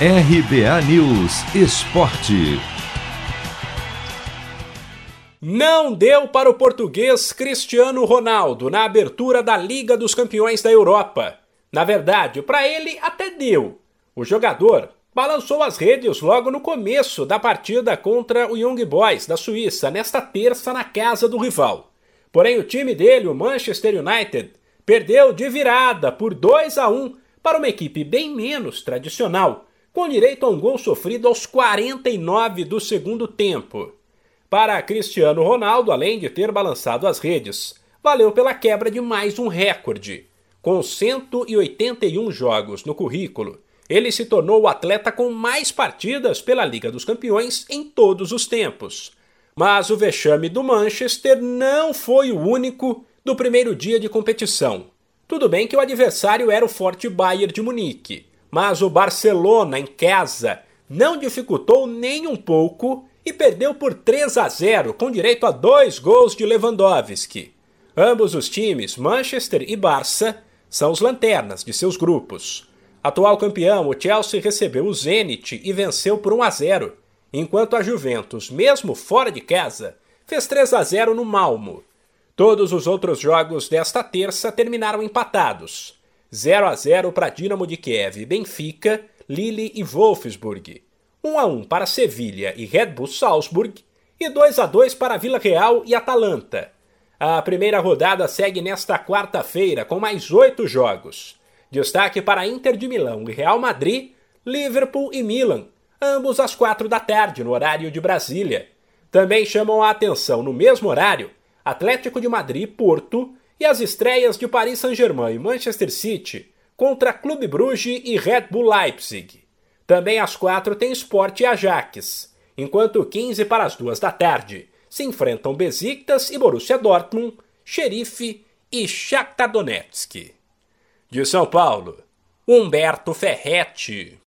RBA News Esporte. Não deu para o português Cristiano Ronaldo na abertura da Liga dos Campeões da Europa. Na verdade, para ele até deu. O jogador balançou as redes logo no começo da partida contra o Young Boys da Suíça, nesta terça na casa do rival. Porém, o time dele, o Manchester United, perdeu de virada por 2 a 1 para uma equipe bem menos tradicional, com direito a um gol sofrido aos 49 do segundo tempo. Para Cristiano Ronaldo, além de ter balançado as redes, valeu pela quebra de mais um recorde. Com 181 jogos no currículo, ele se tornou o atleta com mais partidas pela Liga dos Campeões em todos os tempos. Mas o vexame do Manchester não foi o único do primeiro dia de competição. Tudo bem que o adversário era o forte Bayern de Munique, mas o Barcelona em casa não dificultou nem um pouco e perdeu por 3 a 0 com direito a dois gols de Lewandowski. Ambos os times, Manchester e Barça, são os lanternas de seus grupos. Atual campeão, o Chelsea recebeu o Zenit e venceu por 1 a 0, enquanto a Juventus, mesmo fora de casa, fez 3 a 0 no Malmo. Todos os outros jogos desta terça terminaram empatados. 0 a 0 para Dinamo de Kiev, Benfica, Lille e Wolfsburg. 1 a 1 para Sevilha e Red Bull Salzburg e 2 a 2 para Vila Real e Atalanta. A primeira rodada segue nesta quarta-feira com mais oito jogos. Destaque para Inter de Milão e Real Madrid, Liverpool e Milan, ambos às quatro da tarde no horário de Brasília. Também chamam a atenção no mesmo horário Atlético de Madrid, Porto e as estreias de Paris Saint-Germain e Manchester City contra Clube Bruges e Red Bull Leipzig. Também às quatro tem Sport e Ajax, enquanto 15 para as duas da tarde se enfrentam Besiktas e Borussia Dortmund, Xerife e Shakhtar Donetsk. De São Paulo, Humberto Ferretti.